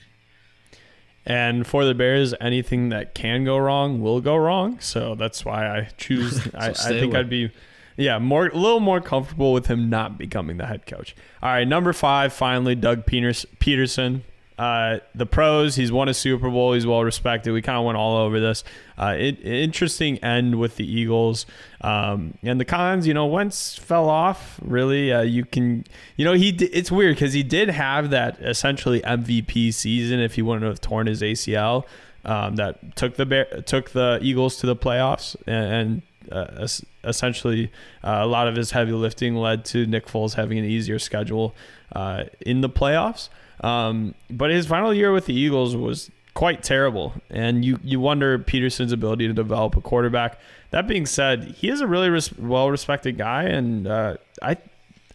And for the Bears, anything that can go wrong will go wrong. So that's why I choose. I, I think away. I'd be, yeah, more a little more comfortable with him not becoming the head coach. All right, number five, finally, Doug Peters, Pederson. Uh, the pros, he's won a Super Bowl. He's well respected. We kind of went all over this. Uh, it, interesting end with the Eagles. Um, and the cons, you know, Wentz fell off. Really, uh, you can, you know, he. It's weird because he did have that essentially MVP season. If he wouldn't have torn his ACL, um, that took the Bear, took the Eagles to the playoffs and. and uh, essentially, uh, a lot of his heavy lifting led to Nick Foles having an easier schedule uh, in the playoffs. Um, but his final year with the Eagles was quite terrible, and you you wonder Pederson's ability to develop a quarterback. That being said, he is a really res- well respected guy, and uh, I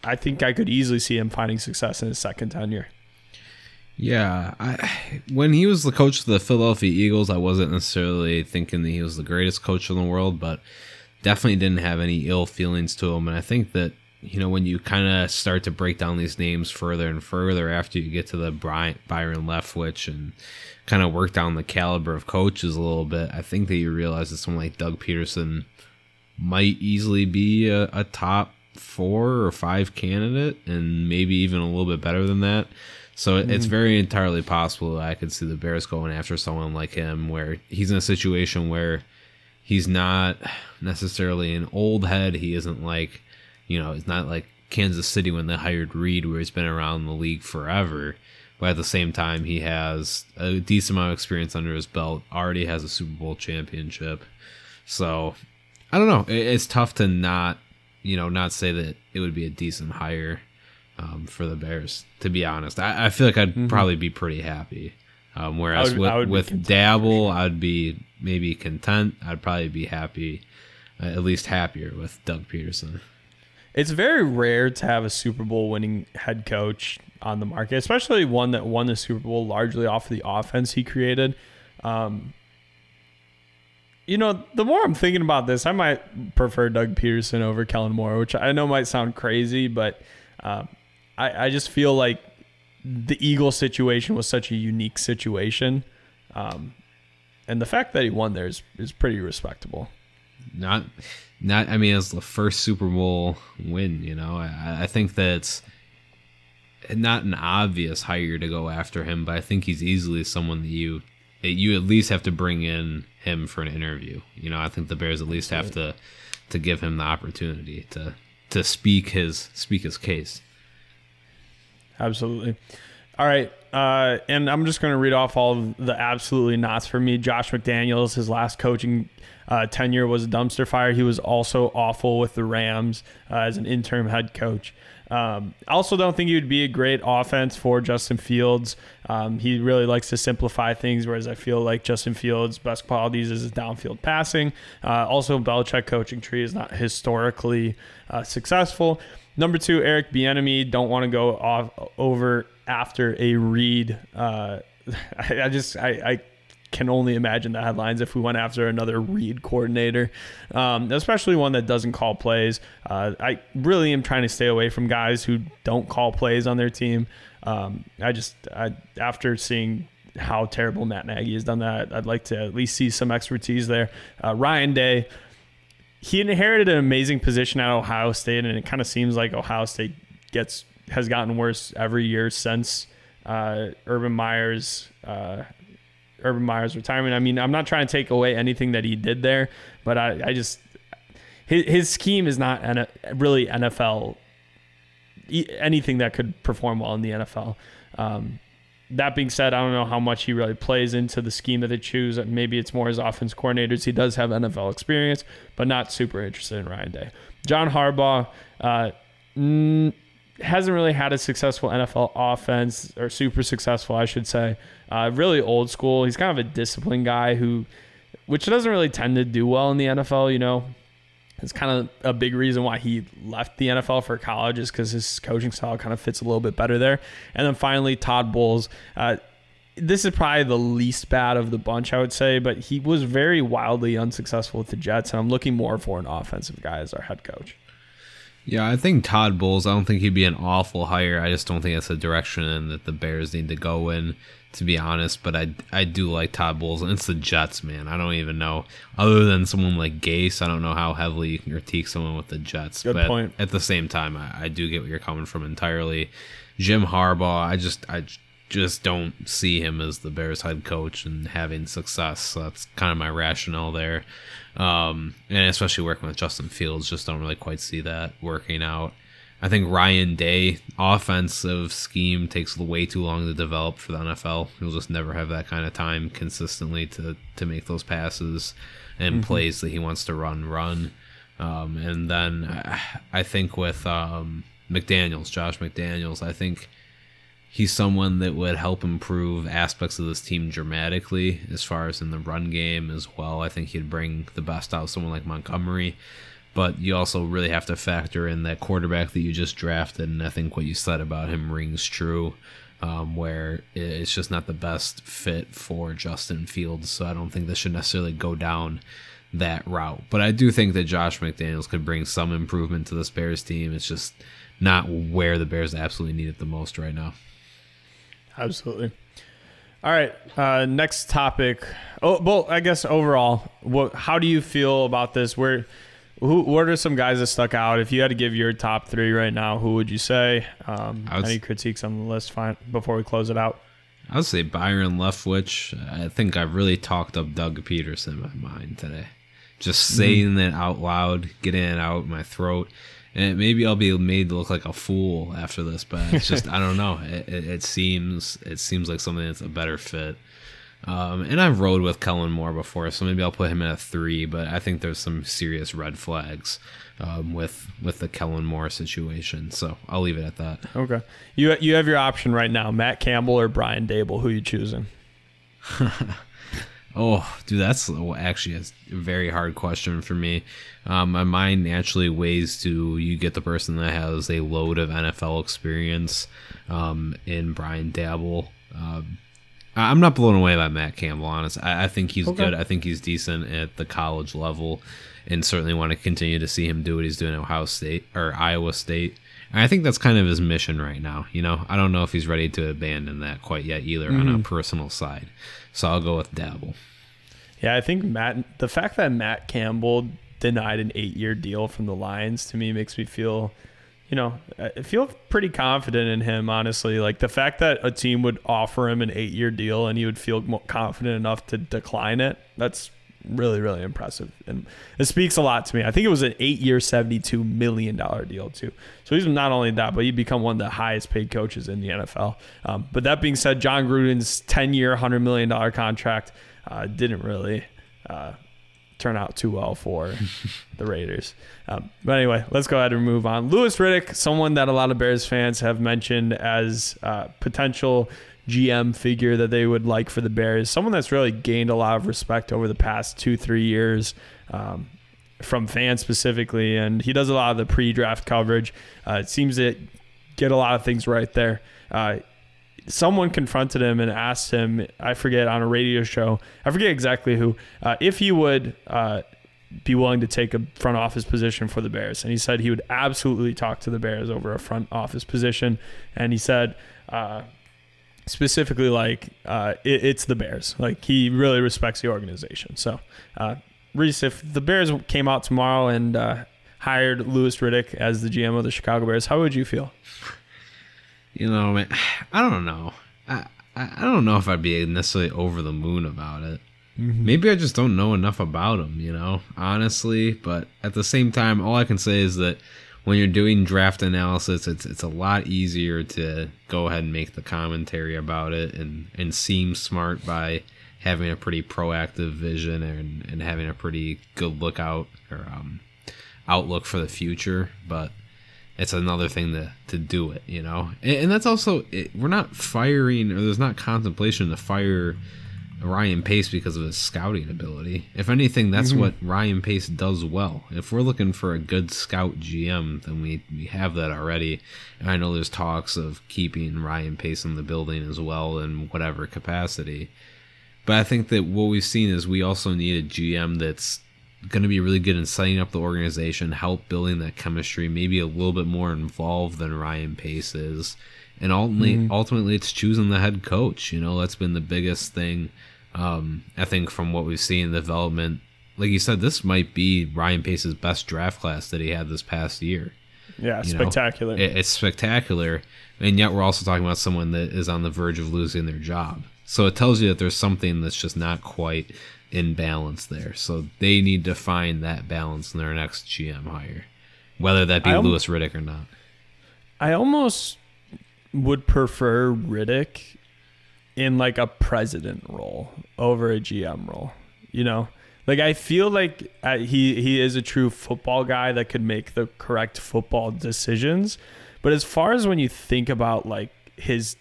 I think I could easily see him finding success in his second tenure. Yeah, I, when he was the coach of the Philadelphia Eagles, I wasn't necessarily thinking that he was the greatest coach in the world, but definitely didn't have any ill feelings to him. And I think that you know when you kind of start to break down these names further and further after you get to the Bry- Byron Leftwich and kind of work down the caliber of coaches a little bit, I think that you realize that someone like Doug Pederson might easily be a, a top four or five candidate, and maybe even a little bit better than that. So it it's mm-hmm. very entirely possible that I could see the Bears going after someone like him, where he's in a situation where he's not necessarily an old head. He isn't like, you know, it's not like Kansas City when they hired Reid, where he's been around the league forever. But at the same time, he has a decent amount of experience under his belt. Already has a Super Bowl championship. So I don't know. It's tough to not, you know, not say that it would be a decent hire um, for the Bears. To be honest, I, I feel like I'd mm-hmm. probably be pretty happy. Um, whereas would, with with Daboll, I'd be maybe content. I'd probably be happy, uh, at least happier with Doug Pederson. It's very rare to have a Super Bowl winning head coach on the market, especially one that won the Super Bowl largely off of the offense he created. Um, you know, the more I'm thinking about this, I might prefer Doug Pederson over Kellen Moore, which I know might sound crazy, but um, I, I just feel like the Eagle situation was such a unique situation. Um, and the fact that he won there is, is pretty respectable. Not, not. I mean, it's the first Super Bowl win. You know, I, I think that's not an obvious hire to go after him, but I think he's easily someone that you you at least have to bring in him for an interview. You know, I think the Bears at least have to to give him the opportunity to to speak his speak his case. Absolutely. All right. Uh, and I'm just going to read off all of the absolutely nots for me. Josh McDaniels, his last coaching uh, tenure was a dumpster fire. He was also awful with the Rams uh, as an interim head coach. Um, also don't think he would be a great offense for Justin Fields. Um, he really likes to simplify things, whereas I feel like Justin Fields' best qualities is his downfield passing. Uh, also, Belichick coaching tree is not historically uh, successful. Number two, Eric Bieniemy. Don't want to go off over after a read. Uh, I, I, just I, I can only imagine the headlines if we went after another Reid coordinator, um, especially one that doesn't call plays. Uh, I really am trying to stay away from guys who don't call plays on their team. Um, I just I, after seeing how terrible Matt Nagy has done that, I'd like to at least see some expertise there. Uh, Ryan Day, he inherited an amazing position at Ohio State, and it kind of seems like Ohio State gets has gotten worse every year since uh, Urban Meyer's uh, Urban Meyer's retirement. I mean, I'm not trying to take away anything that he did there, but I, I just his, his scheme is not really NFL anything that could perform well in the NFL. Um, that being said, I don't know how much he really plays into the scheme that they choose. Maybe it's more his offense coordinators. He does have NFL experience, but not super interested in Ryan Day. John Harbaugh uh, hasn't really had a successful NFL offense, or super successful, I should say. Uh, really old school. He's kind of a disciplined guy who, which doesn't really tend to do well in the NFL. You know, it's kind of a big reason why he left the NFL for college is because his coaching style kind of fits a little bit better there. And then finally, Todd Bowles. Uh, this is probably the least bad of the bunch, I would say, but he was very wildly unsuccessful with the Jets, and I'm looking more for an offensive guy as our head coach. Yeah, I think Todd Bowles. I don't think he'd be an awful hire. I just don't think that's a direction that the Bears need to go in to be honest. But I I do like Todd Bowles, and it's the Jets, man. I don't even know other than someone like Gase. I don't know how heavily you can critique someone with the Jets. Good but point. At the same time, I, I do get where you're coming from entirely. Jim Harbaugh, I just I just don't see him as the Bears head coach and having success. So that's kind of my rationale there. Um, and especially working with Justin Fields, just don't really quite see that working out. I think Ryan Day offensive scheme takes way too long to develop for the NFL. He'll just never have that kind of time consistently to to make those passes and mm-hmm. plays that he wants to run run. Um, and then I think with um, McDaniels, Josh McDaniels, I think he's someone that would help improve aspects of this team dramatically as far as in the run game as well. I think he'd bring the best out of someone like Montgomery but you also really have to factor in that quarterback that you just drafted. And I think what you said about him rings true, um, where it's just not the best fit for Justin Fields. So I don't think this should necessarily go down that route. But I do think that Josh McDaniels could bring some improvement to this Bears team. It's just not where the Bears absolutely need it the most right now. Absolutely. All right. Uh, next topic. Oh, well, I guess overall, what? How do you feel about this? Where who, what are some guys that stuck out? If you had to give your top three right now, who would you say? Um, any critiques on the list fine, before we close it out? I would say Byron Leftwich. I think I've really talked up Doug Pederson in my mind today. Just mm-hmm. saying mm-hmm. it out loud, getting it out my throat. And maybe I'll be made to look like a fool after this, but it's just I don't know. It, it, it, seems it seems like something that's a better fit Um, and I've rode with Kellen Moore before, so maybe I'll put him at a three. But I think there's some serious red flags um, with with the Kellen Moore situation. So I'll leave it at that. Okay, you you have your option right now: Matt Campbell or Brian Daboll. Who you choosing? oh, dude, that's actually a very hard question for me. Um, my mind naturally weighs to you get the person that has a load of NFL experience um, in Brian Daboll. Um, I'm not blown away by Matt Campbell. Honest, I, I think he's okay. good. I think he's decent at the college level, and certainly want to continue to see him do what he's doing at Ohio State or Iowa State. I think that's kind of his mission right now. You know, I don't know if he's ready to abandon that quite yet either mm-hmm. on a mm-hmm. personal side. So I'll go with Daboll. Yeah, I think Matt. The fact that Matt Campbell denied an eight-year deal from the Lions to me makes me feel you know, I feel pretty confident in him, honestly. Like the fact that a team would offer him an eight year deal and he would feel confident enough to decline it, that's really, really impressive. And it speaks a lot to me. I think it was an eight year, $72 million deal, too. So he's not only that, but he'd become one of the highest paid coaches in the NFL. Um, but that being said, Jon Gruden's 10 year, $100 million contract uh, didn't really. Uh, turn out too well for the Raiders. Um, but anyway, let's go ahead and move on. Louis Riddick, someone that a lot of Bears fans have mentioned as uh, potential GM figure that they would like for the Bears. Someone that's really gained a lot of respect over the past two, three years. Um, from fans specifically, and he does a lot of the pre-draft coverage. Uh, it seems to get a lot of things right there. Uh, someone confronted him and asked him, I forget, on a radio show, I forget exactly who, uh, if he would uh, be willing to take a front office position for the Bears. And he said he would absolutely talk to the Bears over a front office position. And he said, uh, specifically, like, uh, it, it's the Bears. Like, he really respects the organization. So, uh, Reese, if the Bears came out tomorrow and uh, hired Louis Riddick as the GM of the Chicago Bears, how would you feel? you know, man, I don't know. I I don't know if I'd be necessarily over the moon about it. Mm-hmm. Maybe I just don't know enough about him, you know, honestly. But at the same time, all I can say is that when you're doing draft analysis, it's it's a lot easier to go ahead and make the commentary about it and and seem smart by having a pretty proactive vision and and having a pretty good lookout or um, outlook for the future. But it's another thing to to do it, you know. And, and that's also it, we're not firing or there's not contemplation to fire Ryan Pace because of his scouting ability. If anything, that's mm-hmm. what Ryan Pace does well. If we're looking for a good scout GM, then we, we have that already. And I know there's talks of keeping Ryan Pace in the building as well in whatever capacity. But I think that what we've seen is we also need a GM that's going to be really good in setting up the organization, help building that chemistry, maybe a little bit more involved than Ryan Pace is. And ultimately, mm-hmm. ultimately, it's choosing the head coach. You know, that's been the biggest thing. Um, I think from what we've seen in development, like you said, this might be Ryan Pace's best draft class that he had this past year. Yeah, you spectacular. It, it's spectacular, and yet we're also talking about someone that is on the verge of losing their job. So it tells you that there's something that's just not quite in balance there. So they need to find that balance in their next GM hire, whether that be I Louis Riddick or not. I almost would prefer Riddick in like a president role over a GM role. You know, like I feel like uh, he he is a true football guy that could make the correct football decisions. But as far as when you think about like his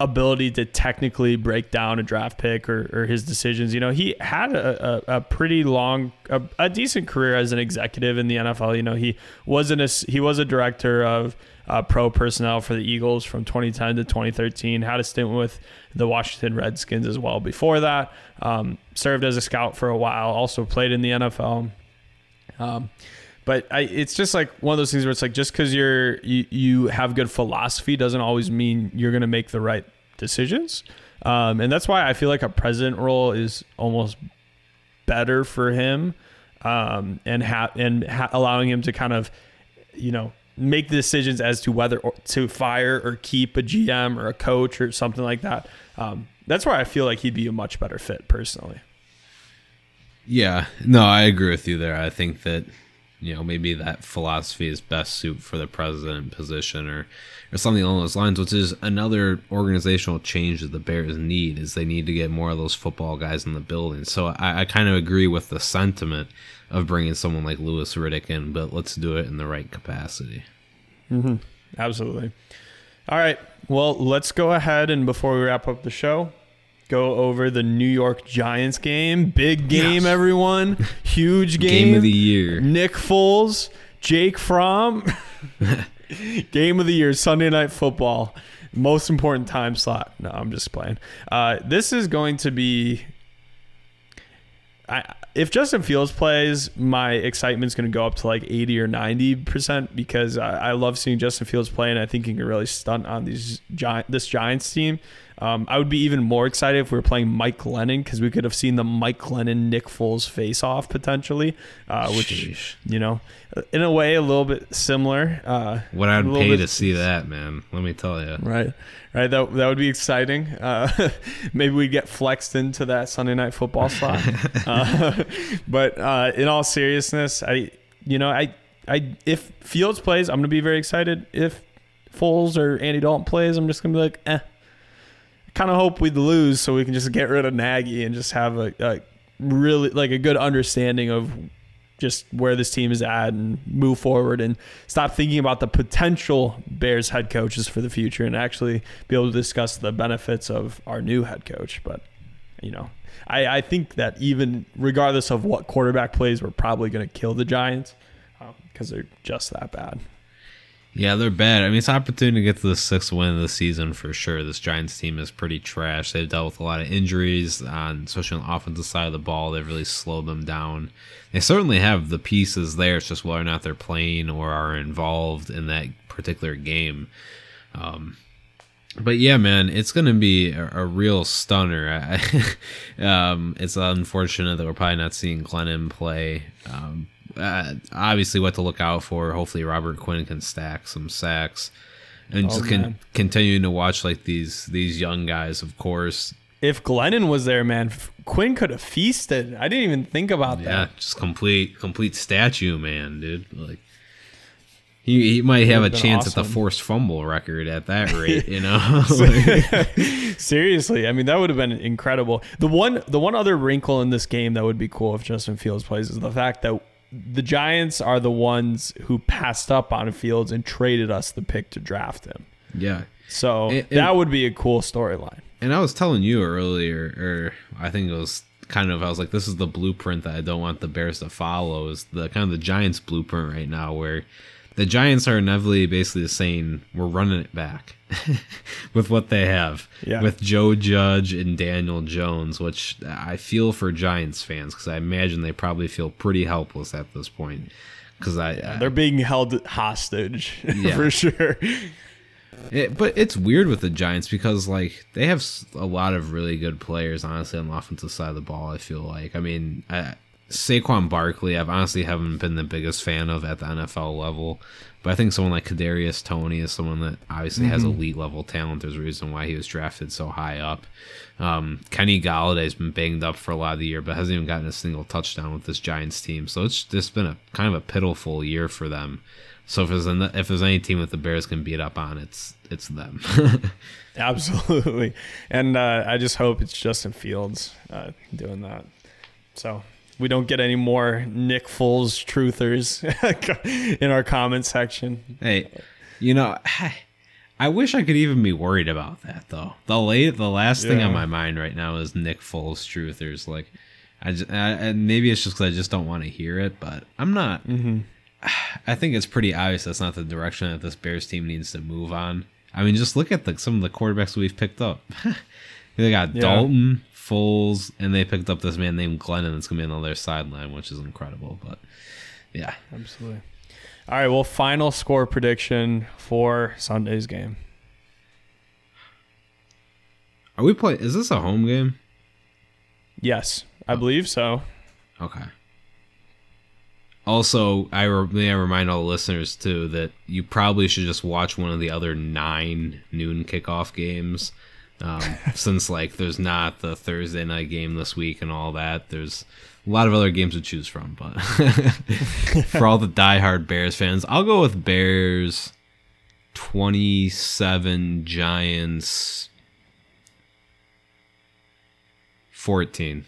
ability to technically break down a draft pick or, or his decisions. You know, he had a, a, a pretty long, a, a, decent career as an executive in the NFL. You know, he wasn't a, he was a director of uh, pro personnel for the Eagles from 2010 to 2013. Had a stint with the Washington Redskins as well before that. Um, served as a scout for a while. Also played in the NFL. Um, but I, it's just like one of those things where it's like just because you're you, you have good philosophy doesn't always mean you're going to make the right decisions. Um, and that's why I feel like a president role is almost better for him, um, and ha- and ha- allowing him to kind of, you know, make the decisions as to whether to fire or keep a GM or a coach or something like that. Um, that's why I feel like he'd be a much better fit personally. Yeah, no, I agree with you there. I think that you know maybe that philosophy is best suit for the president position or or something along those lines. Which is another organizational change that the Bears need is they need to get more of those football guys in the building. So I, I kind of agree with the sentiment of bringing someone like Louis Riddick in, but let's do it in the right capacity. Mm-hmm. Absolutely. All right. Well, let's go ahead and before we wrap up the show, go over the New York Giants game. Big game, yes. everyone. Huge game. Game of the year. Nick Foles, Jake Fromm. game of the year, Sunday Night Football. Most important time slot. No, I'm just playing. Uh, this is going to be. I, if Justin Fields plays, my excitement's going to go up to like 80 or 90% because I, I, love seeing Justin Fields play and I think he can really stunt on these giant this Giants team. Um, I would be even more excited if we were playing Mike Glennon because we could have seen the Mike Glennon Nick Foles face off potentially, uh, which Sheesh. you know, in a way, a little bit similar. Uh, what I'd pay bit, to see that, man. Let me tell you. Right, right. That that would be exciting. Uh, maybe we get flexed into that Sunday night football slot. Uh, but uh, in all seriousness, I, you know, I, I, if Fields plays, I'm gonna be very excited. If Foles or Andy Dalton plays, I'm just gonna be like, eh kind of hope we'd lose so we can just get rid of Nagy and just have a, a really like a good understanding of just where this team is at and move forward and stop thinking about the potential Bears head coaches for the future and actually be able to discuss the benefits of our new head coach. But, you know, I, I think that even regardless of what quarterback plays, we're probably going to kill the Giants because um, they're just that bad. Yeah, they're bad. I mean, it's an opportunity to get to the sixth win of the season for sure. This Giants team is pretty trash. They've dealt with a lot of injuries, on, especially on the offensive side of the ball. They've really slowed them down. They certainly have the pieces there. It's just whether or not they're playing or are involved in that particular game. Um, but yeah, man, it's going to be a, a, real stunner. um, it's unfortunate that we're probably not seeing Glennon play. Um, uh, obviously what to look out for. Hopefully Robert Quinn can stack some sacks, and oh, just can continuing to watch like these these young guys. Of course, if Glennon was there, man, Quinn could have feasted. I didn't even think about yeah, that. Yeah, just complete complete statue, man, dude. Like. He, he might have a chance awesome. at the forced fumble record at that rate, you know. Seriously, I mean that would have been incredible. The one the one other wrinkle in this game that would be cool if Justin Fields plays is the fact that the Giants are the ones who passed up on Fields and traded us the pick to draft him. Yeah. So and, and, that would be a cool storyline. And I was telling you earlier, or I think it was kind of, I was like, this is the blueprint that I don't want the Bears to follow. Is the kind of the Giants blueprint right now, where the Giants are inevitably basically saying we're running it back with what they have yeah. with Joe Judge and Daniel Jones, which I feel for Giants fans because I imagine they probably feel pretty helpless at this point because I yeah, they're being held hostage yeah. for sure. It, but it's weird with the Giants because like they have a lot of really good players, honestly, on the offensive side of the ball. I feel like, I mean, I, Saquon Barkley, I've honestly haven't been the biggest fan of at the NFL level, but I think someone like Kadarius Toney is someone that obviously mm-hmm. has elite level talent. There's a reason why he was drafted so high up. Um, Kenny Golladay's been banged up for a lot of the year, but hasn't even gotten a single touchdown with this Giants team. So it's just been a kind of a pitiful year for them. So if there's an, if there's any team that the Bears can beat up on, it's it's them. Absolutely, and uh, I just hope it's Justin Fields uh, doing that. So we don't get any more Nick Foles truthers in our comment section. Hey, you know, I wish I could even be worried about that though. The late, the last yeah. thing on my mind right now is Nick Foles truthers. Like, I, just, I and maybe it's just because I just don't want to hear it, but I'm not. Mm-hmm. I think it's pretty obvious that's not the direction that this Bears team needs to move on. I mean, just look at the, some of the quarterbacks we've picked up. they got yeah. Dalton, Foles, and they picked up this man named Glennon that's gonna be on their sideline, which is incredible. But yeah, absolutely. All right, well, final score prediction for Sunday's game. Are we playing? Is this a home game? Yes, I oh. believe so. Okay. Also, I re- may I remind all the listeners too that you probably should just watch one of the other nine noon kickoff games um, since like there's not the Thursday night game this week and all that. There's a lot of other games to choose from, but for all the diehard Bears fans, I'll go with Bears 27 Giants 14.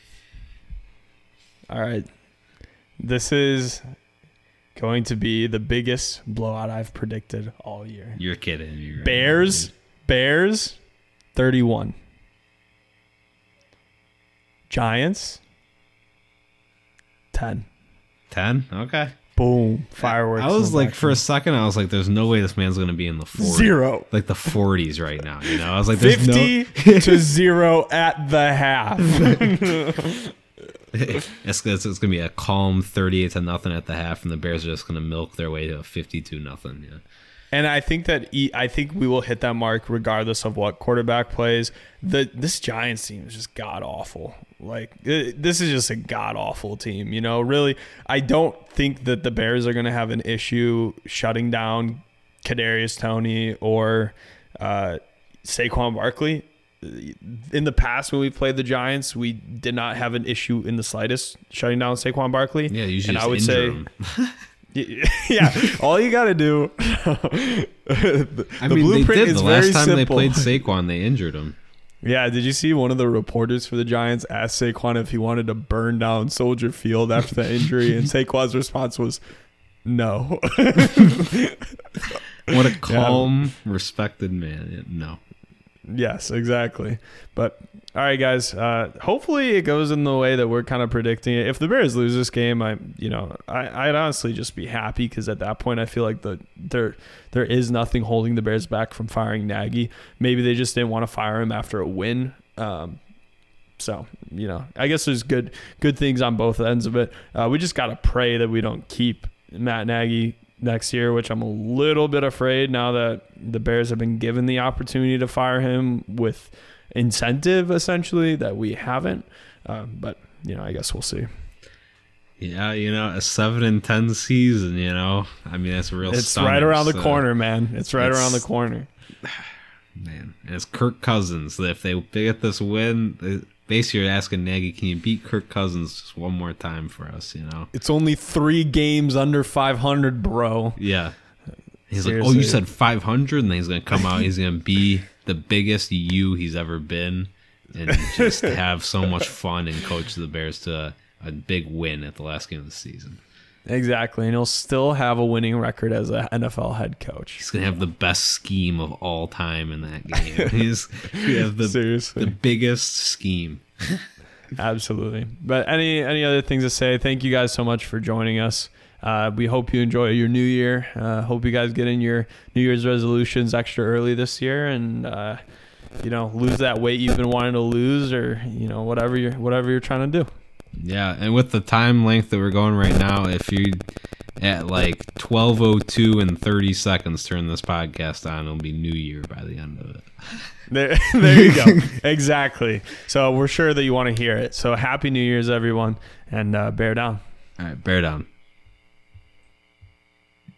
All right. This is going to be the biggest blowout I've predicted all year. You're kidding. You're Bears, Bears, 31. Giants, 10. 10? Okay. Boom. Fireworks. I was like, for a second, I was like, there's no way this man's going to be in the 40s. zero. Like the 40s right now. You know, I was like, there's 50 no. to zero at the half. it's, it's, it's gonna be a calm 38 to nothing at the half, and the Bears are just gonna milk their way to a 52 nothing. Yeah, And I think that I think we will hit that mark regardless of what quarterback plays. The this Giants team is just god awful. Like it, this is just a god awful team. You know, really, I don't think that the Bears are going to have an issue shutting down Kadarius Toney or uh, Saquon Barkley. In the past, when we played the Giants, we did not have an issue in the slightest shutting down Saquon Barkley. yeah. Usually, and I would say. yeah, all you got to do. the I mean, they blueprint did is the last very time simple. they played Saquon, they injured him. Yeah, did you see one of the reporters for the Giants asked Saquon if he wanted to burn down Soldier Field after the injury, and Saquon's response was, "No." What a calm, respected man. No, yes, exactly. But all right, guys. Uh, hopefully, it goes in the way that we're kind of predicting it. If the Bears lose this game, I, you know, I, I'd honestly just be happy because at that point, I feel like the there there is nothing holding the Bears back from firing Nagy. Maybe they just didn't want to fire him after a win. Um, so you know, I guess there's good good things on both ends of it. Uh, we just gotta pray that we don't keep Matt Nagy next year, which I'm a little bit afraid now that the Bears have been given the opportunity to fire him with incentive, essentially that we haven't. Um, but you know, I guess we'll see. yeah, you know, a seven and ten season. You know, I mean, that's real. It's stunner, right around the corner, man. It's right it's- around the corner. Man, and it's Kirk Cousins. If they get this win, they- basically you're asking Nagy, can you beat Kirk Cousins just one more time for us? You know? It's only three games under 500, bro. Yeah. He's like, oh, you said 500, and then he's gonna come out. He's gonna be the biggest you he's ever been, and just have so much fun and coach the Bears to a, a big win at the last game of the season. Exactly, and he'll still have a winning record as an NFL head coach. He's gonna have the best scheme of all time in that game. He's he have the Seriously. the biggest scheme. Absolutely. But any any other things to say? Thank you guys so much for joining us. Uh, we hope you enjoy your new year. Uh, hope you guys get in your New Year's resolutions extra early this year, and uh, you know lose that weight you've been wanting to lose, or you know whatever you're whatever you're trying to do. Yeah, and with the time length that we're going right now, if you at like twelve oh two and thirty seconds turn this podcast on, it'll be New Year by the end of it. There, there you go. exactly. So we're sure that you want to hear it. So happy New Year's, everyone, and uh, bear down. All right, bear down.